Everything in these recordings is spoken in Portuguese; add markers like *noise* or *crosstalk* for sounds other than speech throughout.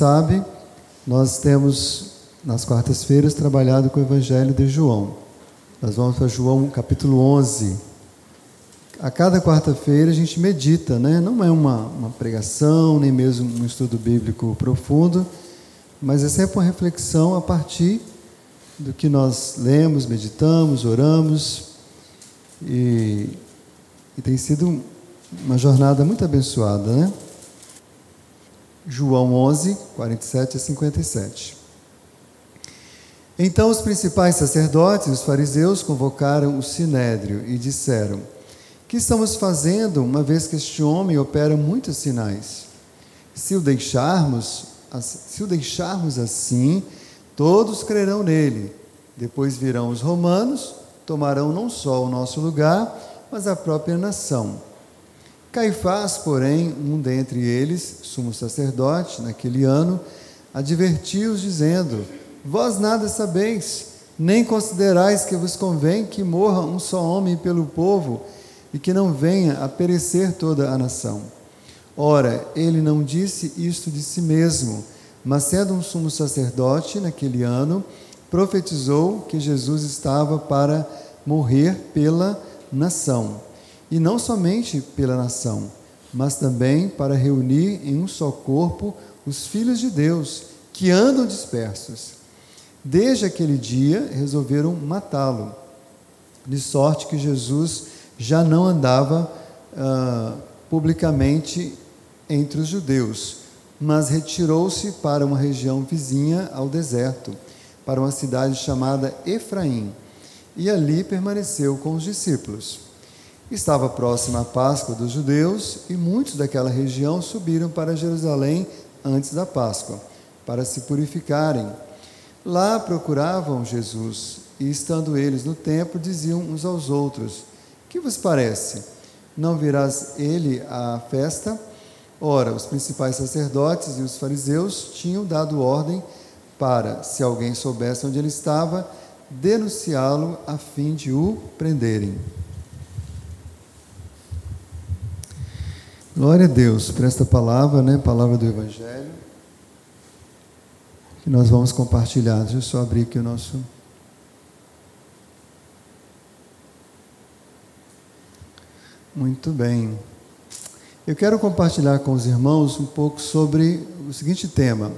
sabe, nós temos nas quartas-feiras trabalhado com o Evangelho de João. Nós vamos para João capítulo 11. A cada quarta-feira a gente medita, né? Não é uma, uma pregação, nem mesmo um estudo bíblico profundo, mas é sempre uma reflexão a partir do que nós lemos, meditamos, oramos, e, e tem sido uma jornada muito abençoada, né? João 11, 47 a 57. Então os principais sacerdotes e os fariseus convocaram o sinédrio e disseram: Que estamos fazendo, uma vez que este homem opera muitos sinais? Se o deixarmos, se o deixarmos assim, todos crerão nele. Depois virão os romanos, tomarão não só o nosso lugar, mas a própria nação. Caifás, porém, um dentre eles, sumo sacerdote, naquele ano, advertiu-os, dizendo: Vós nada sabeis, nem considerais que vos convém que morra um só homem pelo povo e que não venha a perecer toda a nação. Ora, ele não disse isto de si mesmo, mas sendo um sumo sacerdote naquele ano, profetizou que Jesus estava para morrer pela nação, e não somente pela nação, mas também para reunir em um só corpo os filhos de Deus que andam dispersos. Desde aquele dia resolveram matá-lo, de sorte que Jesus já não andava uh, publicamente entre os judeus, mas retirou-se para uma região vizinha ao deserto, para uma cidade chamada Efraim, e ali permaneceu com os discípulos. Estava próxima a Páscoa dos judeus e muitos daquela região subiram para Jerusalém antes da Páscoa, para se purificarem Lá procuravam Jesus e, estando eles no templo, diziam uns aos outros: Que vos parece? Não virás ele à festa? Ora, os principais sacerdotes e os fariseus tinham dado ordem para, se alguém soubesse onde ele estava, denunciá-lo a fim de o prenderem. Glória a Deus por esta palavra, né? Palavra do Evangelho que nós vamos compartilhar. Deixa eu só abrir aqui o nosso. Muito bem. Eu quero compartilhar com os irmãos um pouco sobre o seguinte tema: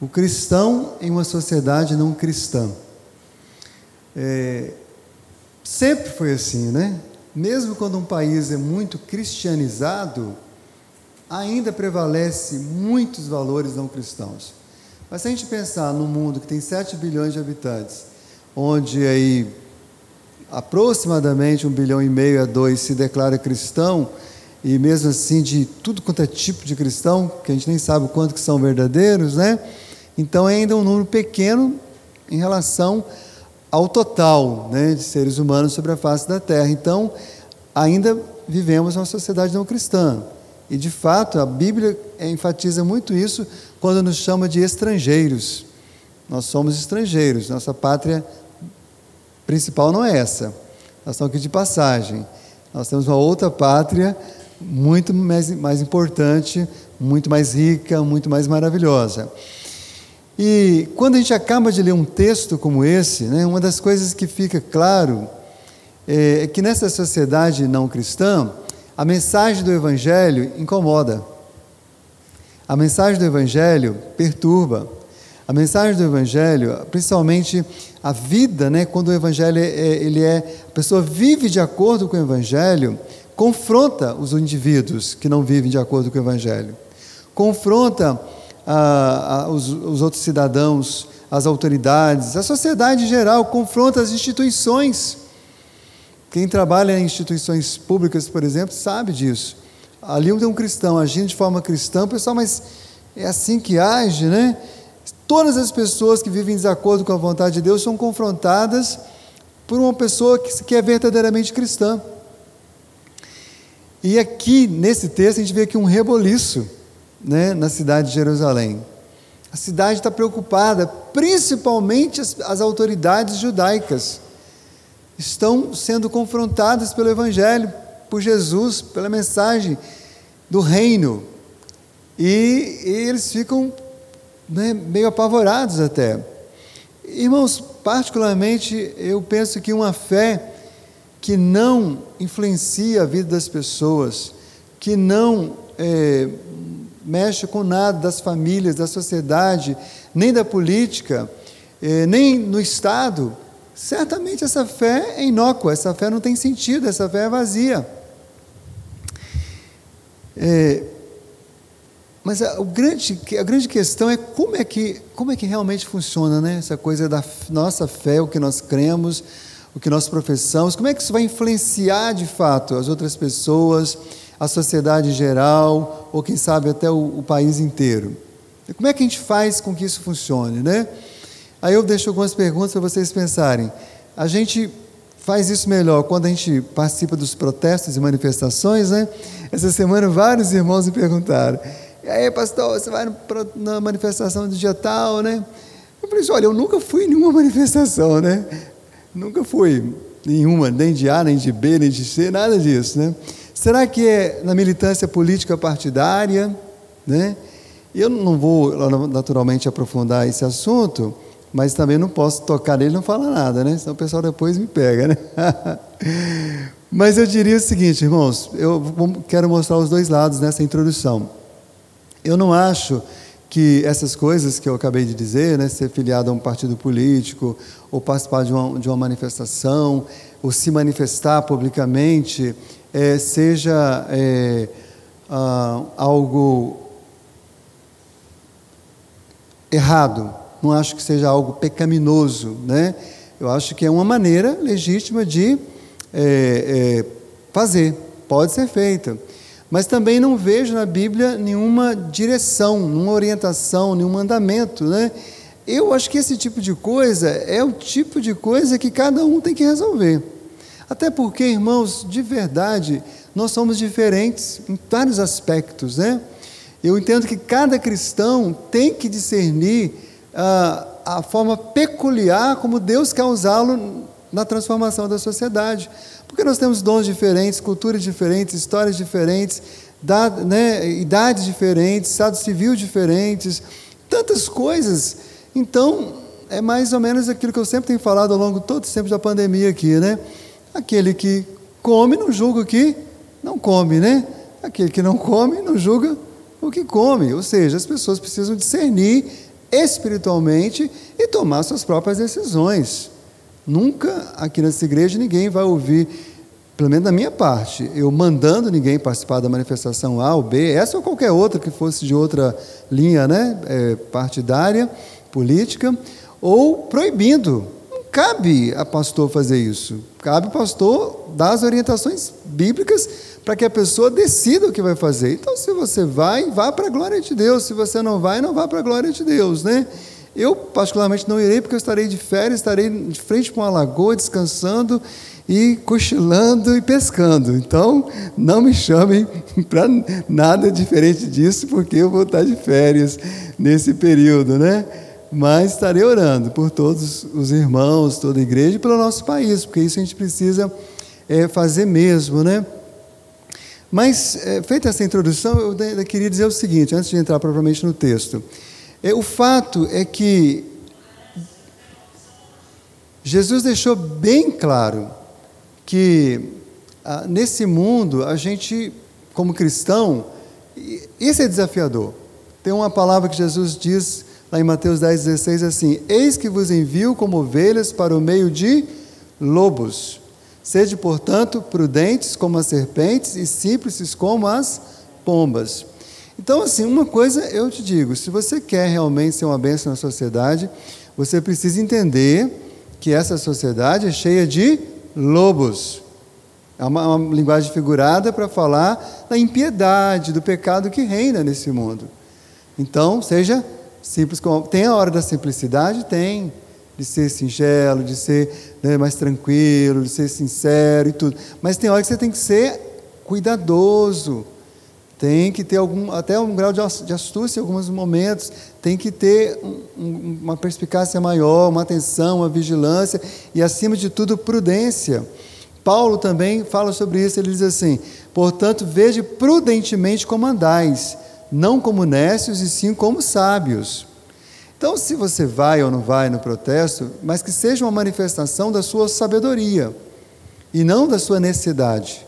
o cristão em uma sociedade não cristã. É, sempre foi assim, né? Mesmo quando um país é muito cristianizado, ainda prevalece muitos valores não cristãos. Mas se a gente pensar num mundo que tem 7 bilhões de habitantes, onde aí aproximadamente um bilhão e meio a dois se declara cristão, e mesmo assim de tudo quanto é tipo de cristão, que a gente nem sabe o quanto que são verdadeiros, né? Então é ainda um número pequeno em relação ao total né, de seres humanos sobre a face da Terra. Então, ainda vivemos uma sociedade não cristã. E de fato, a Bíblia enfatiza muito isso quando nos chama de estrangeiros. Nós somos estrangeiros, nossa pátria principal não é essa. Nós estamos aqui de passagem. Nós temos uma outra pátria muito mais, mais importante, muito mais rica, muito mais maravilhosa. E quando a gente acaba de ler um texto como esse, né, uma das coisas que fica claro é, é que nessa sociedade não cristã, a mensagem do Evangelho incomoda. A mensagem do Evangelho perturba. A mensagem do Evangelho, principalmente a vida, né, quando o Evangelho é, é, ele é, a pessoa vive de acordo com o Evangelho, confronta os indivíduos que não vivem de acordo com o Evangelho, confronta ah, ah, os, os outros cidadãos, as autoridades, a sociedade em geral, confronta as instituições. Quem trabalha em instituições públicas, por exemplo, sabe disso ali tem um cristão agindo de forma cristã, pessoal, mas é assim que age, né? Todas as pessoas que vivem em desacordo com a vontade de Deus são confrontadas por uma pessoa que, que é verdadeiramente cristã. E aqui, nesse texto, a gente vê aqui um reboliço né, na cidade de Jerusalém. A cidade está preocupada, principalmente as, as autoridades judaicas. Estão sendo confrontadas pelo Evangelho por Jesus, pela mensagem do reino. E, e eles ficam né, meio apavorados até. Irmãos, particularmente eu penso que uma fé que não influencia a vida das pessoas, que não é, mexe com nada das famílias, da sociedade, nem da política, é, nem no Estado, certamente essa fé é inócua, essa fé não tem sentido, essa fé é vazia. É, mas a, o grande, a grande questão é como é, que, como é que realmente funciona né? essa coisa da nossa fé, o que nós cremos, o que nós professamos, como é que isso vai influenciar de fato as outras pessoas, a sociedade geral, ou quem sabe até o, o país inteiro. Como é que a gente faz com que isso funcione, né? Aí eu deixo algumas perguntas para vocês pensarem. A gente faz isso melhor quando a gente participa dos protestos e manifestações, né? Essa semana vários irmãos me perguntaram: e aí, pastor, você vai na manifestação do dia tal, né? Eu falei assim: olha, eu nunca fui em nenhuma *laughs* manifestação, né? Nunca fui nenhuma, nem de A, nem de B, nem de C, nada disso, né? Será que é na militância política partidária, né? Eu não vou naturalmente aprofundar esse assunto, mas também não posso tocar nele e não falar nada, né? Senão o pessoal depois me pega, né? *laughs* mas eu diria o seguinte, irmãos, eu quero mostrar os dois lados nessa introdução. Eu não acho que essas coisas que eu acabei de dizer, né, ser filiado a um partido político, ou participar de uma, de uma manifestação, ou se manifestar publicamente, é, seja é, ah, algo errado não acho que seja algo pecaminoso, né? Eu acho que é uma maneira legítima de é, é, fazer, pode ser feita. Mas também não vejo na Bíblia nenhuma direção, nenhuma orientação, nenhum mandamento, né? Eu acho que esse tipo de coisa é o tipo de coisa que cada um tem que resolver. Até porque, irmãos, de verdade, nós somos diferentes em vários aspectos, né? Eu entendo que cada cristão tem que discernir a, a forma peculiar como Deus quer usá-lo na transformação da sociedade. Porque nós temos dons diferentes, culturas diferentes, histórias diferentes, né, idades diferentes, estado civil diferentes, tantas coisas. Então, é mais ou menos aquilo que eu sempre tenho falado ao longo de todo o tempo da pandemia aqui, né? Aquele que come não julga o que não come, né? Aquele que não come não julga o que come. Ou seja, as pessoas precisam discernir espiritualmente e tomar suas próprias decisões. Nunca aqui nessa igreja ninguém vai ouvir, pelo menos da minha parte, eu mandando ninguém participar da manifestação A ou B, essa ou qualquer outra que fosse de outra linha né, é, partidária, política, ou proibindo. Cabe a pastor fazer isso. Cabe o pastor dar as orientações bíblicas para que a pessoa decida o que vai fazer. Então, se você vai, vá para a glória de Deus. Se você não vai, não vá para a glória de Deus, né? Eu, particularmente, não irei porque eu estarei de férias, estarei de frente para uma lagoa, descansando e cochilando e pescando. Então, não me chamem *laughs* para nada diferente disso, porque eu vou estar de férias nesse período, né? Mas estarei orando por todos os irmãos, toda a igreja e pelo nosso país, porque isso a gente precisa é, fazer mesmo, né? Mas, é, feita essa introdução, eu queria dizer o seguinte, antes de entrar propriamente no texto. É, o fato é que Jesus deixou bem claro que ah, nesse mundo a gente, como cristão, isso é desafiador. Tem uma palavra que Jesus diz lá em Mateus 10, 16 assim: Eis que vos envio como ovelhas para o meio de lobos. Sede, portanto, prudentes como as serpentes e simples como as pombas. Então, assim, uma coisa eu te digo: se você quer realmente ser uma bênção na sociedade, você precisa entender que essa sociedade é cheia de lobos. É uma, uma linguagem figurada para falar da impiedade, do pecado que reina nesse mundo. Então, seja simples como. Tem a hora da simplicidade? Tem de ser singelo, de ser né, mais tranquilo, de ser sincero e tudo. Mas tem hora que você tem que ser cuidadoso, tem que ter algum, até um grau de astúcia em alguns momentos, tem que ter um, uma perspicácia maior, uma atenção, uma vigilância e, acima de tudo, prudência. Paulo também fala sobre isso, ele diz assim: portanto, veja prudentemente como andais, não como nécios e sim como sábios. Então, se você vai ou não vai no protesto, mas que seja uma manifestação da sua sabedoria e não da sua necessidade.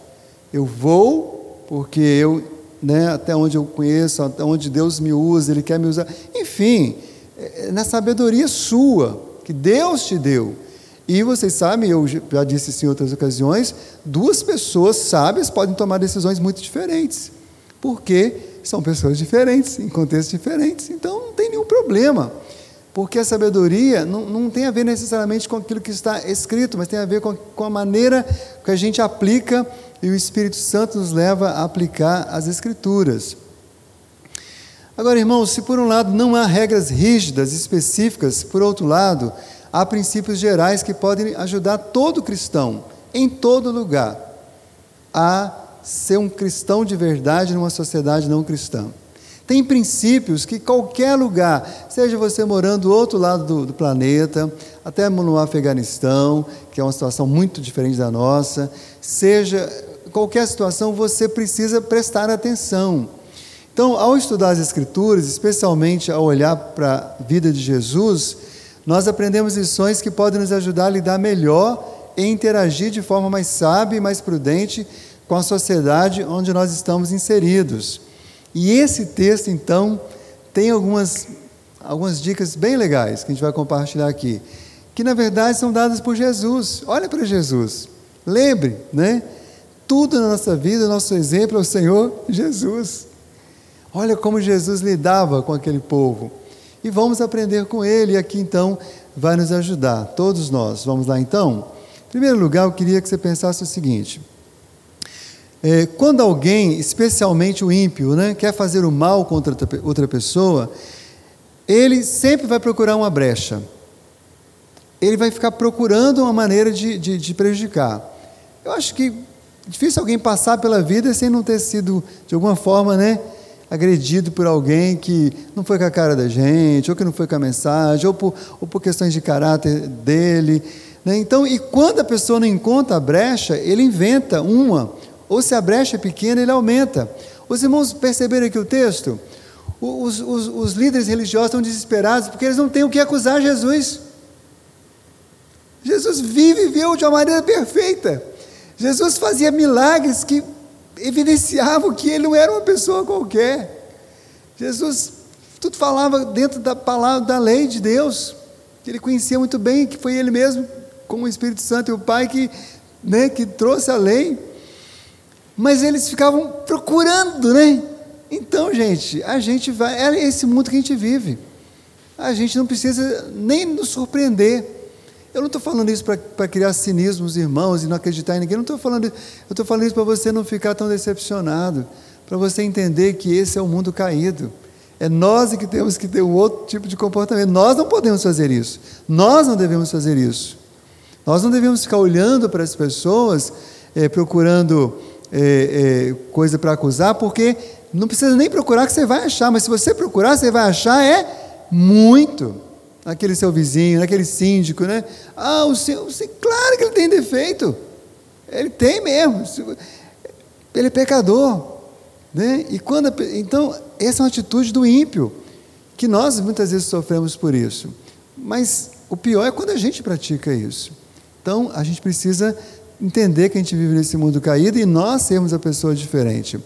Eu vou porque eu, né, até onde eu conheço, até onde Deus me usa, Ele quer me usar. Enfim, é, é na sabedoria sua, que Deus te deu. E vocês sabem, eu já disse isso em outras ocasiões, duas pessoas sábias podem tomar decisões muito diferentes, porque são pessoas diferentes, em contextos diferentes. Então não tem nenhum problema, porque a sabedoria não, não tem a ver necessariamente com aquilo que está escrito, mas tem a ver com, com a maneira que a gente aplica e o Espírito Santo nos leva a aplicar as Escrituras. Agora, irmãos, se por um lado não há regras rígidas, específicas, por outro lado, há princípios gerais que podem ajudar todo cristão, em todo lugar, a ser um cristão de verdade numa sociedade não cristã. Tem princípios que qualquer lugar, seja você morando do outro lado do, do, planeta, até no Afeganistão, que é uma situação muito diferente da nossa, seja qualquer situação, você precisa prestar atenção. Então, ao estudar as Escrituras, especialmente ao olhar para a vida de Jesus, nós aprendemos lições que podem nos ajudar a lidar melhor e interagir de forma mais sábia e mais prudente com a sociedade onde nós estamos inseridos. E esse texto, então, tem algumas, algumas dicas bem legais que a gente vai compartilhar aqui, que na verdade são dadas por Jesus. Olha para Jesus. Lembre, né? Tudo na nossa vida, nosso exemplo é o Senhor Jesus. Olha como Jesus lidava com aquele povo e vamos aprender com ele. E aqui então vai nos ajudar, todos nós. Vamos lá então? Em primeiro lugar, eu queria que você pensasse o seguinte: é, quando alguém, especialmente o ímpio, né, quer fazer o mal contra outra pessoa, ele sempre vai procurar uma brecha. Ele vai ficar procurando uma maneira de, de, de prejudicar. Eu acho que difícil alguém passar pela vida sem não ter sido, de alguma forma, né, agredido por alguém que não foi com a cara da gente, ou que não foi com a mensagem, ou por, ou por questões de caráter dele. Né? Então, e quando a pessoa não encontra a brecha, ele inventa uma, ou se a brecha é pequena, ele aumenta. Os irmãos perceberam aqui o texto? Os, os, os líderes religiosos estão desesperados porque eles não têm o que acusar Jesus. Jesus vive e viveu de uma maneira perfeita. Jesus fazia milagres que evidenciavam que ele não era uma pessoa qualquer. Jesus tudo falava dentro da palavra da lei de Deus. Que ele conhecia muito bem, que foi ele mesmo, com o Espírito Santo e o Pai que, né, que trouxe a lei. Mas eles ficavam procurando, né? Então, gente, a gente vai, é esse mundo que a gente vive. A gente não precisa nem nos surpreender. Eu não estou falando isso para criar cinismo nos irmãos e não acreditar em ninguém. Eu não estou falando isso. Eu estou falando isso para você não ficar tão decepcionado, para você entender que esse é o mundo caído. É nós que temos que ter um outro tipo de comportamento. Nós não podemos fazer isso. Nós não devemos fazer isso. Nós não devemos ficar olhando para as pessoas, é, procurando é, é, coisa para acusar, porque não precisa nem procurar que você vai achar, mas se você procurar, você vai achar é muito naquele seu vizinho, naquele síndico, né? Ah, o seu, claro que ele tem defeito. Ele tem mesmo. Ele é pecador. Né? E quando, então, essa é uma atitude do ímpio, que nós muitas vezes sofremos por isso. Mas o pior é quando a gente pratica isso. Então, a gente precisa entender que a gente vive nesse mundo caído e nós sermos a pessoa diferente.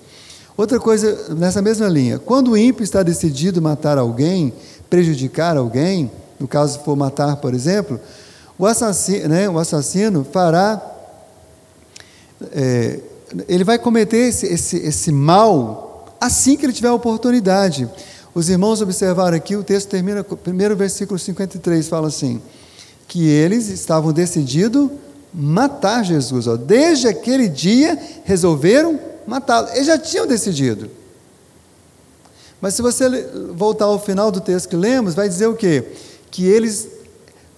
Outra coisa, nessa mesma linha, quando o ímpio está decidido matar alguém, prejudicar alguém, no caso for matar, por exemplo, o assassino, né, o assassino fará, é, ele vai cometer esse, esse, esse mal assim que ele tiver a oportunidade. Os irmãos observaram aqui, o texto termina, primeiro versículo 53 fala assim: que eles estavam decididos matar Jesus. Ó. Desde aquele dia resolveram matá-lo. Eles já tinham decidido. Mas se você voltar ao final do texto que lemos, vai dizer o quê? que eles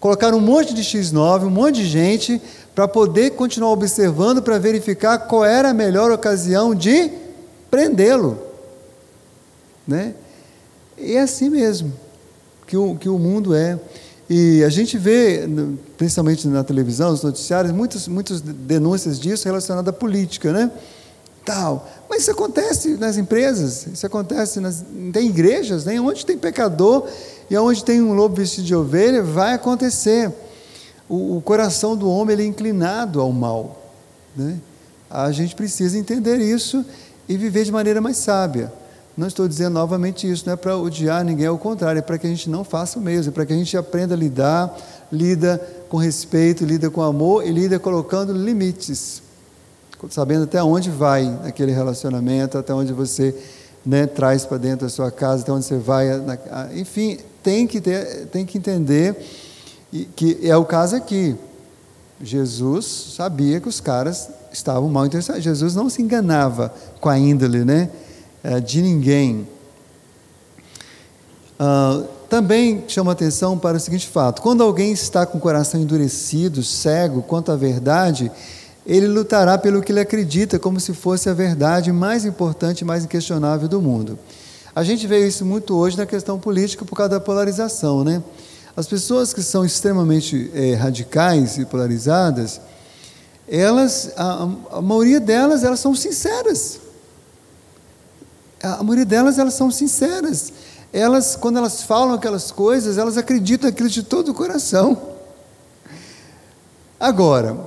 colocaram um monte de X9, um monte de gente, para poder continuar observando, para verificar qual era a melhor ocasião de prendê-lo. Né? E é assim mesmo que o, que o mundo é. E a gente vê, principalmente na televisão, nos noticiários, muitas, muitas denúncias disso relacionadas à política, né? tal. Mas isso acontece nas empresas, isso acontece nas tem igrejas, né? onde tem pecador e onde tem um lobo vestido de ovelha, vai acontecer. O, o coração do homem ele é inclinado ao mal. Né? A gente precisa entender isso e viver de maneira mais sábia. Não estou dizendo novamente isso, não é para odiar ninguém, ao contrário, é para que a gente não faça o mesmo, é para que a gente aprenda a lidar, lida com respeito, lida com amor e lida colocando limites sabendo até onde vai aquele relacionamento, até onde você né, traz para dentro da sua casa, até onde você vai. enfim, tem que, ter, tem que entender que é o caso aqui. Jesus sabia que os caras estavam mal intencionados. Jesus não se enganava com a índole né, eh, de ninguém. Uh, também chama atenção para o seguinte fato: quando alguém está com o coração endurecido, cego quanto à verdade, ele lutará pelo que ele acredita como se fosse a verdade mais importante e mais inquestionável do mundo. A gente vê isso muito hoje na questão política por causa da polarização, né? As pessoas que são extremamente é, radicais e polarizadas, elas, a, a, maioria delas, elas são sinceras. A, maioria delas, elas são sinceras. Elas, quando elas falam aquelas coisas, elas acreditam aquilo de todo o coração. Agora,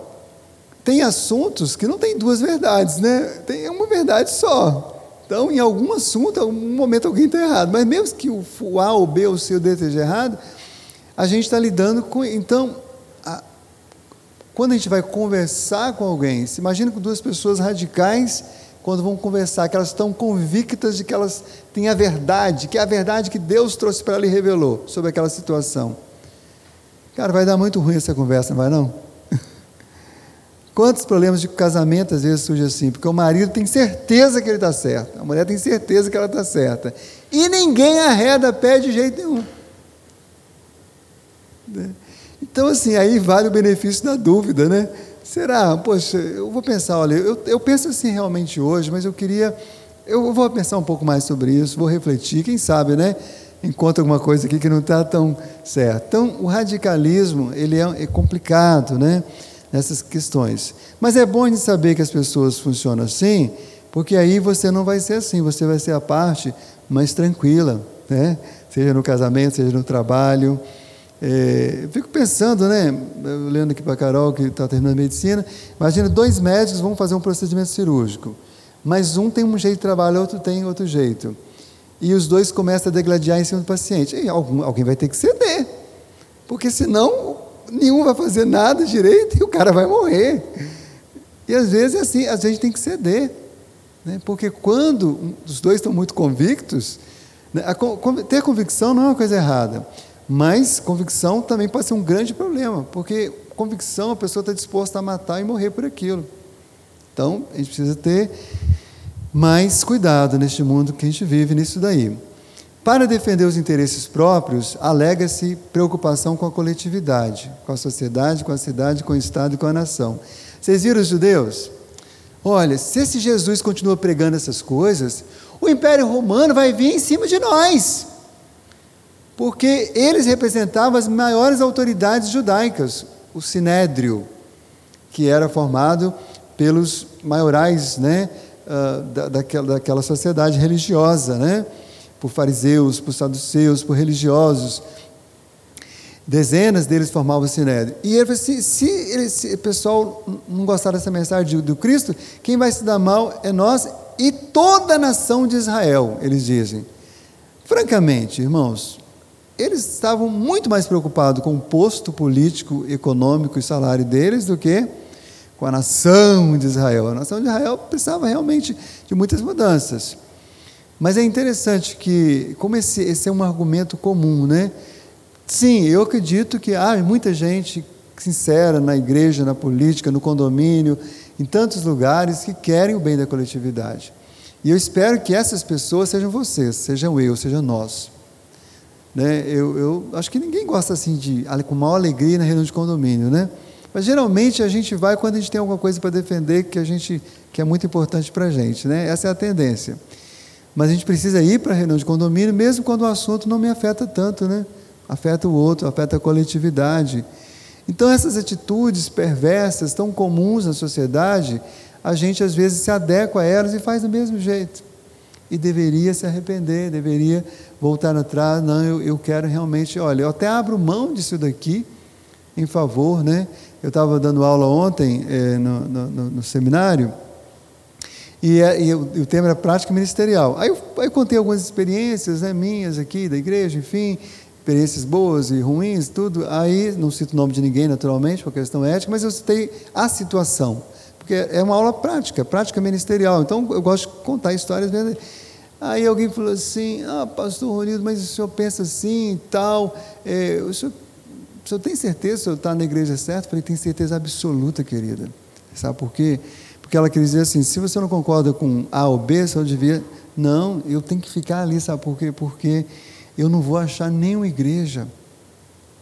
tem assuntos que não tem duas verdades, né? Tem uma verdade só. Então, em algum assunto, em algum momento alguém está errado. Mas mesmo que o A, o B o C ou D esteja errado, a gente está lidando com. Então, a, quando a gente vai conversar com alguém, se imagina com duas pessoas radicais, quando vão conversar, que elas estão convictas de que elas têm a verdade, que é a verdade que Deus trouxe para ela e revelou sobre aquela situação. Cara, vai dar muito ruim essa conversa, não vai não? *laughs* Quantos problemas de casamento às vezes surgem assim? Porque o marido tem certeza que ele está certo, a mulher tem certeza que ela está certa. E ninguém arreda pé de jeito nenhum. Né? Então, assim, aí vale o benefício da dúvida, né? Será? Poxa, eu vou pensar, olha, eu, eu penso assim realmente hoje, mas eu queria. Eu vou pensar um pouco mais sobre isso, vou refletir, quem sabe, né? Encontra alguma coisa aqui que não está tão certo. Então, o radicalismo, ele é, é complicado, né? nessas questões. Mas é bom gente saber que as pessoas funcionam assim, porque aí você não vai ser assim, você vai ser a parte mais tranquila, né? seja no casamento, seja no trabalho. É, eu fico pensando, né, lendo aqui para a Carol, que está terminando medicina, imagina dois médicos vão fazer um procedimento cirúrgico, mas um tem um jeito de trabalhar, outro tem outro jeito. E os dois começam a degladiar em cima do paciente. E algum, alguém vai ter que ceder, porque senão nenhum vai fazer nada direito e o cara vai morrer. E às vezes é assim, a gente tem que ceder. Né? Porque quando os dois estão muito convictos, né? a, ter convicção não é uma coisa errada, mas convicção também pode ser um grande problema, porque convicção a pessoa está disposta a matar e morrer por aquilo. Então, a gente precisa ter mais cuidado neste mundo que a gente vive nisso daí. Para defender os interesses próprios, alega-se preocupação com a coletividade, com a sociedade, com a cidade, com o Estado e com a nação. Vocês viram os judeus? Olha, se esse Jesus continua pregando essas coisas, o Império Romano vai vir em cima de nós. Porque eles representavam as maiores autoridades judaicas, o Sinédrio, que era formado pelos maiorais né, uh, da, daquela, daquela sociedade religiosa, né? por fariseus, por saduceus, por religiosos. Dezenas deles formavam o Sinédrio. E ele falou assim: se, ele, se o pessoal não gostar dessa mensagem do Cristo, quem vai se dar mal é nós e toda a nação de Israel, eles dizem. Francamente, irmãos, eles estavam muito mais preocupados com o posto político, econômico e salário deles do que com a nação de Israel. A nação de Israel precisava realmente de muitas mudanças. Mas é interessante que, como esse, esse é um argumento comum, né? Sim, eu acredito que há muita gente sincera na igreja, na política, no condomínio, em tantos lugares que querem o bem da coletividade. E eu espero que essas pessoas sejam vocês, sejam eu, sejam nós. Né? Eu, eu acho que ninguém gosta assim de com maior alegria na reunião de condomínio, né? Mas geralmente a gente vai quando a gente tem alguma coisa para defender que a gente que é muito importante para a gente, né? Essa é a tendência. Mas a gente precisa ir para a reunião de condomínio, mesmo quando o assunto não me afeta tanto, né? Afeta o outro, afeta a coletividade. Então, essas atitudes perversas, tão comuns na sociedade, a gente às vezes se adequa a elas e faz do mesmo jeito. E deveria se arrepender, deveria voltar atrás. Não, eu, eu quero realmente, olha, eu até abro mão disso daqui em favor, né? Eu estava dando aula ontem é, no, no, no, seminário e, é, e, o, tema era prática ministerial. Aí eu, aí eu contei algumas experiências né, minhas aqui da igreja, enfim, experiências boas e ruins, tudo. Aí, não cito o nome de ninguém, naturalmente, por questão ética, mas eu citei a situação, porque é uma aula prática, prática ministerial. Então, eu gosto de contar histórias. Mesmo. Aí alguém falou assim: Ah, pastor Ronildo, mas o senhor pensa assim e tal. É, o, senhor, o senhor tem certeza que o senhor está na igreja certa? Eu falei: Tenho certeza absoluta, querida. Sabe por quê? Porque ela queria dizer assim: se você não concorda com A ou B, você devia. Não, eu tenho que ficar ali, sabe por quê? Porque eu não vou achar nenhuma igreja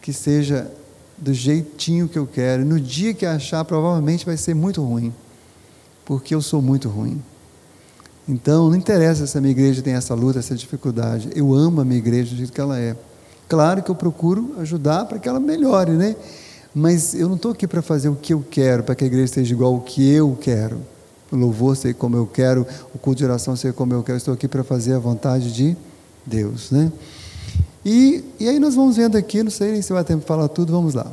que seja do jeitinho que eu quero. No dia que achar, provavelmente vai ser muito ruim, porque eu sou muito ruim. Então, não interessa se a minha igreja tem essa luta, essa dificuldade. Eu amo a minha igreja do jeito que ela é. Claro que eu procuro ajudar para que ela melhore, né? Mas eu não estou aqui para fazer o que eu quero, para que a igreja seja igual ao que eu quero. O louvor ser como eu quero, o culto de oração ser como eu quero. Estou aqui para fazer a vontade de Deus, né? E, e aí nós vamos vendo aqui, não sei nem se vai ter tempo falar tudo, vamos lá.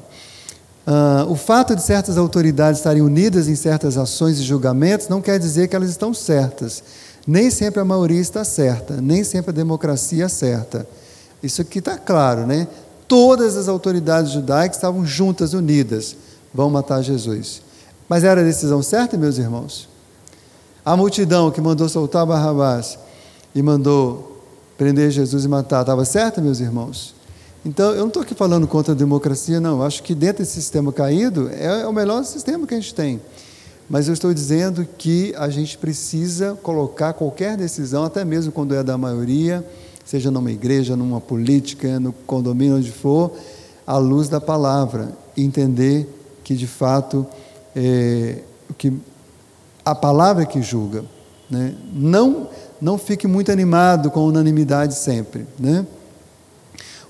Uh, o fato de certas autoridades estarem unidas em certas ações e julgamentos não quer dizer que elas estão certas. Nem sempre a maioria está certa, nem sempre a democracia é certa. Isso aqui está claro, né? Todas as autoridades judaicas estavam juntas, unidas, vão matar Jesus. Mas era a decisão certa, meus irmãos? A multidão que mandou soltar Barrabás e mandou prender Jesus e matar. Estava certo, meus irmãos? Então, eu não estou aqui falando contra a democracia, não. Eu acho que dentro desse sistema caído é, é o melhor sistema que a gente tem. Mas eu estou dizendo que a gente precisa colocar qualquer decisão, até mesmo quando é da maioria, seja numa igreja, numa política, no condomínio, onde for, à luz da palavra. Entender que, de fato, é, que a palavra é que julga. Né? Não não fique muito animado com unanimidade sempre. Né?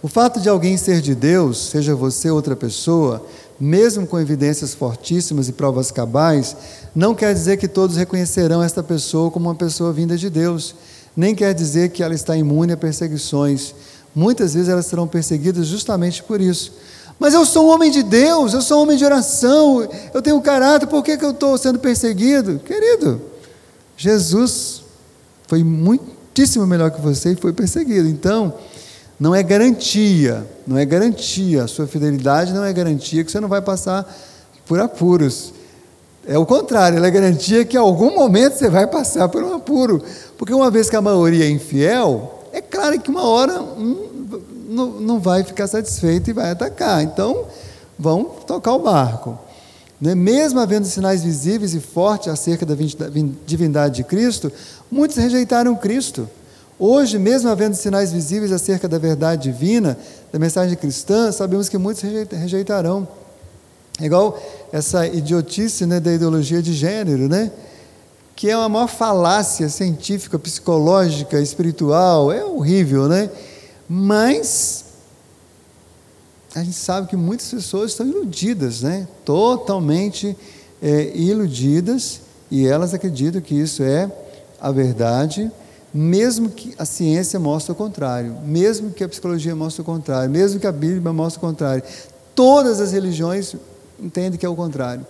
O fato de alguém ser de Deus, seja você ou outra pessoa, mesmo com evidências fortíssimas e provas cabais, não quer dizer que todos reconhecerão esta pessoa como uma pessoa vinda de Deus, nem quer dizer que ela está imune a perseguições. Muitas vezes elas serão perseguidas justamente por isso. Mas eu sou um homem de Deus, eu sou um homem de oração, eu tenho caráter, por que, que eu estou sendo perseguido? Querido, Jesus foi muitíssimo melhor que você e foi perseguido. Então, não é garantia, não é garantia, a sua fidelidade não é garantia que você não vai passar por apuros. É o contrário, ela é garantia que em algum momento você vai passar por um apuro. Porque uma vez que a maioria é infiel, é claro que uma hora um não, vai ficar satisfeito e vai atacar. Então, vão tocar o barco. Né? Mesmo havendo sinais visíveis e fortes acerca da divindade de Cristo, muitos rejeitaram Cristo. Hoje, mesmo havendo sinais visíveis acerca da verdade divina, da mensagem cristã, sabemos que muitos rejeitarão. É igual essa idiotice né, da ideologia de gênero, né? que é uma maior falácia científica, psicológica, espiritual, é horrível, né? Mas a gente sabe que muitas pessoas estão iludidas, né? totalmente é, iludidas, e elas acreditam que isso é a verdade, mesmo que a ciência mostre o contrário, mesmo que a psicologia mostre o contrário, mesmo que a Bíblia mostre o contrário. Todas as religiões entendem que é o contrário,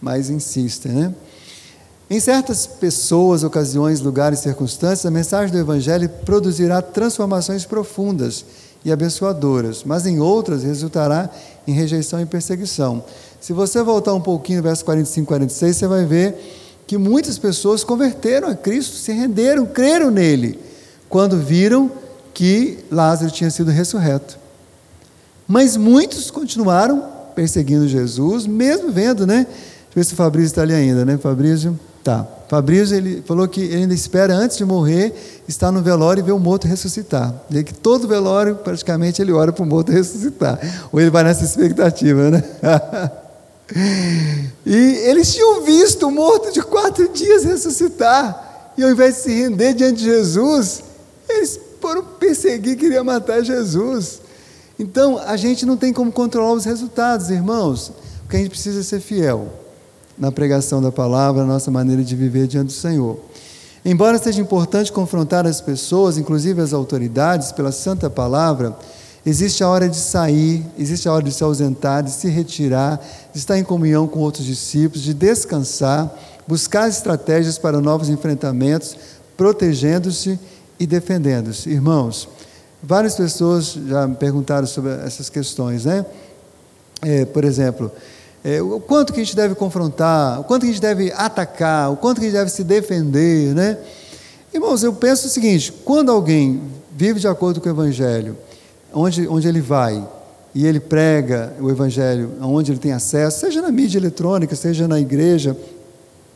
mas insistem. Né? Em certas pessoas, ocasiões, lugares, circunstâncias, a mensagem do Evangelho produzirá transformações profundas e abençoadoras, mas em outras resultará em rejeição e perseguição. Se você voltar um pouquinho verso 45 e 46, você vai ver que muitas pessoas converteram a Cristo, se renderam, creram nele, quando viram que Lázaro tinha sido ressurreto. Mas muitos continuaram perseguindo Jesus, mesmo vendo, né? Deixa eu ver se o Fabrício está ali ainda, né, Fabrício? Tá. Fabrício ele falou que ele ainda espera antes de morrer estar no velório e ver o morto ressuscitar. E que todo velório praticamente ele ora para o morto ressuscitar. Ou ele vai nessa expectativa, né? *laughs* e eles tinham visto o morto de quatro dias ressuscitar. E ao invés de se render diante de Jesus, eles foram perseguir, queriam matar Jesus. Então, a gente não tem como controlar os resultados, irmãos. O que a gente precisa é ser fiel na pregação da palavra, na nossa maneira de viver diante do Senhor. Embora seja importante confrontar as pessoas, inclusive as autoridades, pela santa palavra, existe a hora de sair, existe a hora de se ausentar, de se retirar, de estar em comunhão com outros discípulos, de descansar, buscar estratégias para novos enfrentamentos, protegendo-se e defendendo-se. Irmãos, várias pessoas já me perguntaram sobre essas questões, né? É, por exemplo, é, o quanto que a gente deve confrontar, o quanto que a gente deve atacar, o quanto que a gente deve se defender, né? Irmãos, eu penso o seguinte: quando alguém vive de acordo com o Evangelho, onde, onde ele vai e ele prega o Evangelho, onde ele tem acesso, seja na mídia eletrônica, seja na igreja,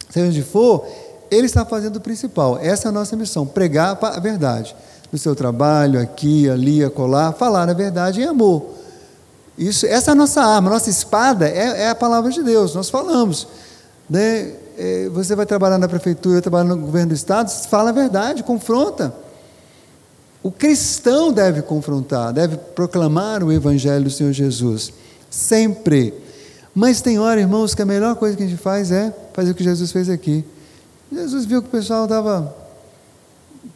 seja onde for, ele está fazendo o principal. Essa é a nossa missão: pregar a verdade. No seu trabalho, aqui, ali, acolá, falar a verdade em amor. Isso, essa é a nossa arma, a nossa espada é, é a palavra de Deus. Nós falamos. Né? É, você vai trabalhar na prefeitura, trabalhar no governo do estado, fala a verdade, confronta. O cristão deve confrontar, deve proclamar o evangelho do Senhor Jesus, sempre. Mas tem hora, irmãos, que a melhor coisa que a gente faz é fazer o que Jesus fez aqui. Jesus viu que o pessoal estava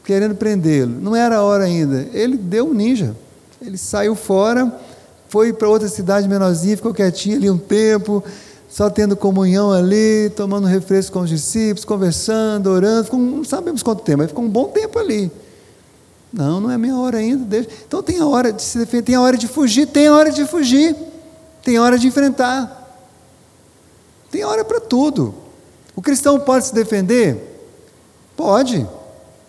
querendo prendê-lo, não era a hora ainda. Ele deu um ninja, ele saiu fora foi para outra cidade menorzinha, ficou quietinho ali um tempo, só tendo comunhão ali, tomando refresco com os discípulos, conversando, orando, ficou, não sabemos quanto tempo, mas ficou um bom tempo ali. Não, não é minha hora ainda. Deixa. Então tem a hora de se defender, tem a hora de fugir, tem a hora de fugir, tem a hora de enfrentar. Tem hora para tudo. O cristão pode se defender? Pode.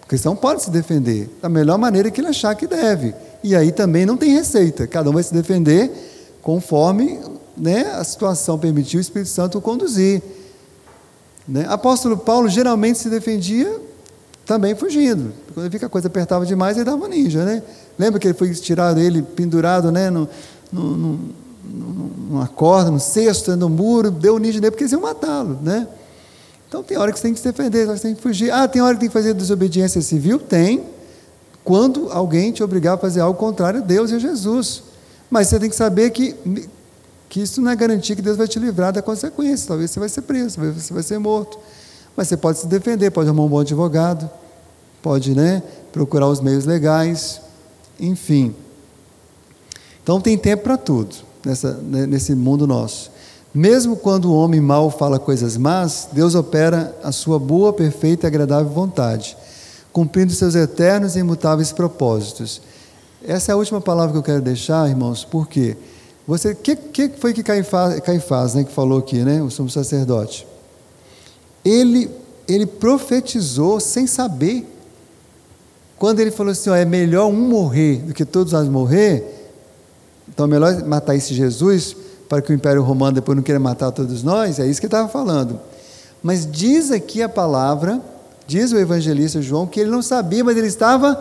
O cristão pode se defender da melhor maneira que ele achar que deve. E aí também não tem receita, cada um vai se defender conforme né, a situação permitiu o Espírito Santo conduzir. Né? Apóstolo Paulo geralmente se defendia também fugindo. Quando via que a coisa apertava demais, ele dava ninja. Né? Lembra que ele foi tirado ele pendurado né, no, no, no, numa corda, no cesto, no muro, deu ninja nele porque eles iam matá-lo. Né? Então tem hora que você tem que se defender, você tem que fugir. Ah, tem hora que tem que fazer desobediência civil? Tem quando alguém te obrigar a fazer algo contrário a Deus e a Jesus. Mas você tem que saber que, que isso não é garantia que Deus vai te livrar da consequência. Talvez você vai ser preso, você vai ser morto. Mas você pode se defender, pode arrumar um bom advogado, pode né, procurar os meios legais, enfim. Então tem tempo para tudo nessa, né, nesse mundo nosso. Mesmo quando o homem mau fala coisas más, Deus opera a sua boa, perfeita e agradável vontade cumprindo seus eternos e imutáveis propósitos. Essa é a última palavra que eu quero deixar, irmãos, porque você, que, que foi que Caifás, Caifás né, que falou aqui, né, o sumo sacerdote? Ele, ele profetizou sem saber. Quando ele falou assim, ó, é melhor um morrer do que todos nós morrer, então é melhor matar esse Jesus para que o Império Romano depois não queira matar todos nós, é isso que ele estava falando. Mas diz aqui a palavra Diz o evangelista João que ele não sabia, mas ele estava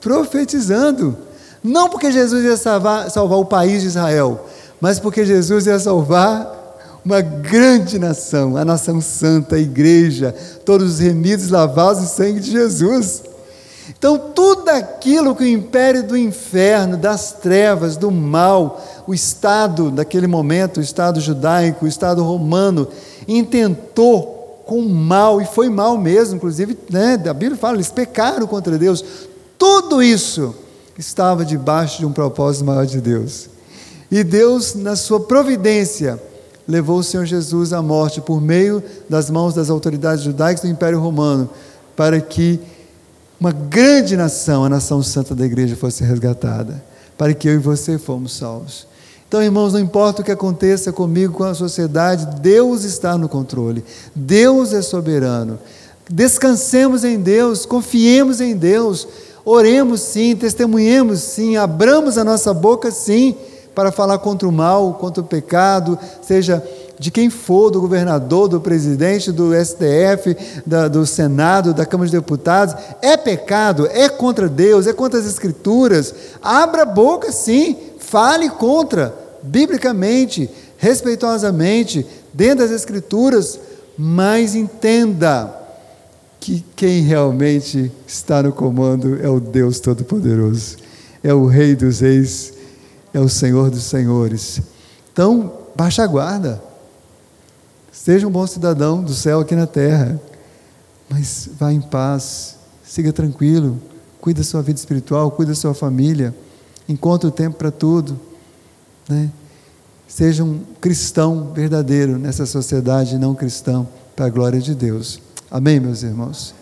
profetizando. Não porque Jesus ia salvar, salvar o país de Israel, mas porque Jesus ia salvar uma grande nação, a nação santa, a igreja, todos os remidos lavados em sangue de Jesus. Então, tudo aquilo que o império do inferno, das trevas, do mal, o Estado daquele momento, o Estado judaico, o Estado romano, intentou com mal, e foi mal mesmo, inclusive, né, a Bíblia fala, eles pecaram contra Deus. Tudo isso estava debaixo de um propósito maior de Deus. E Deus, na sua providência, levou o Senhor Jesus à morte por meio das mãos das autoridades judaicas do Império Romano, para que uma grande nação, a nação santa da igreja, fosse resgatada, para que eu e você fomos salvos. Então, irmãos, não importa o que aconteça comigo, com a sociedade, Deus está no controle. Deus é soberano. Descansemos em Deus, confiemos em Deus, oremos sim, testemunhemos sim, abramos a nossa boca sim, para falar contra o mal, contra o pecado, seja de quem for, do governador, do presidente, do STF, da, do Senado, da Câmara de Deputados, é pecado, é contra Deus, é contra as Escrituras. Abra a boca sim, Fale contra, biblicamente, respeitosamente, dentro das Escrituras, mas entenda que quem realmente está no comando é o Deus Todo-Poderoso, é o Rei dos Reis, é o Senhor dos Senhores. Então, baixa a guarda, Seja um bom cidadão do céu aqui na terra, mas vá em paz, siga tranquilo, cuide da sua vida espiritual, cuide da sua família, encontre o tempo para tudo, né? Seja um cristão verdadeiro nessa sociedade não cristã, para a glória de Deus. Amém, meus irmãos?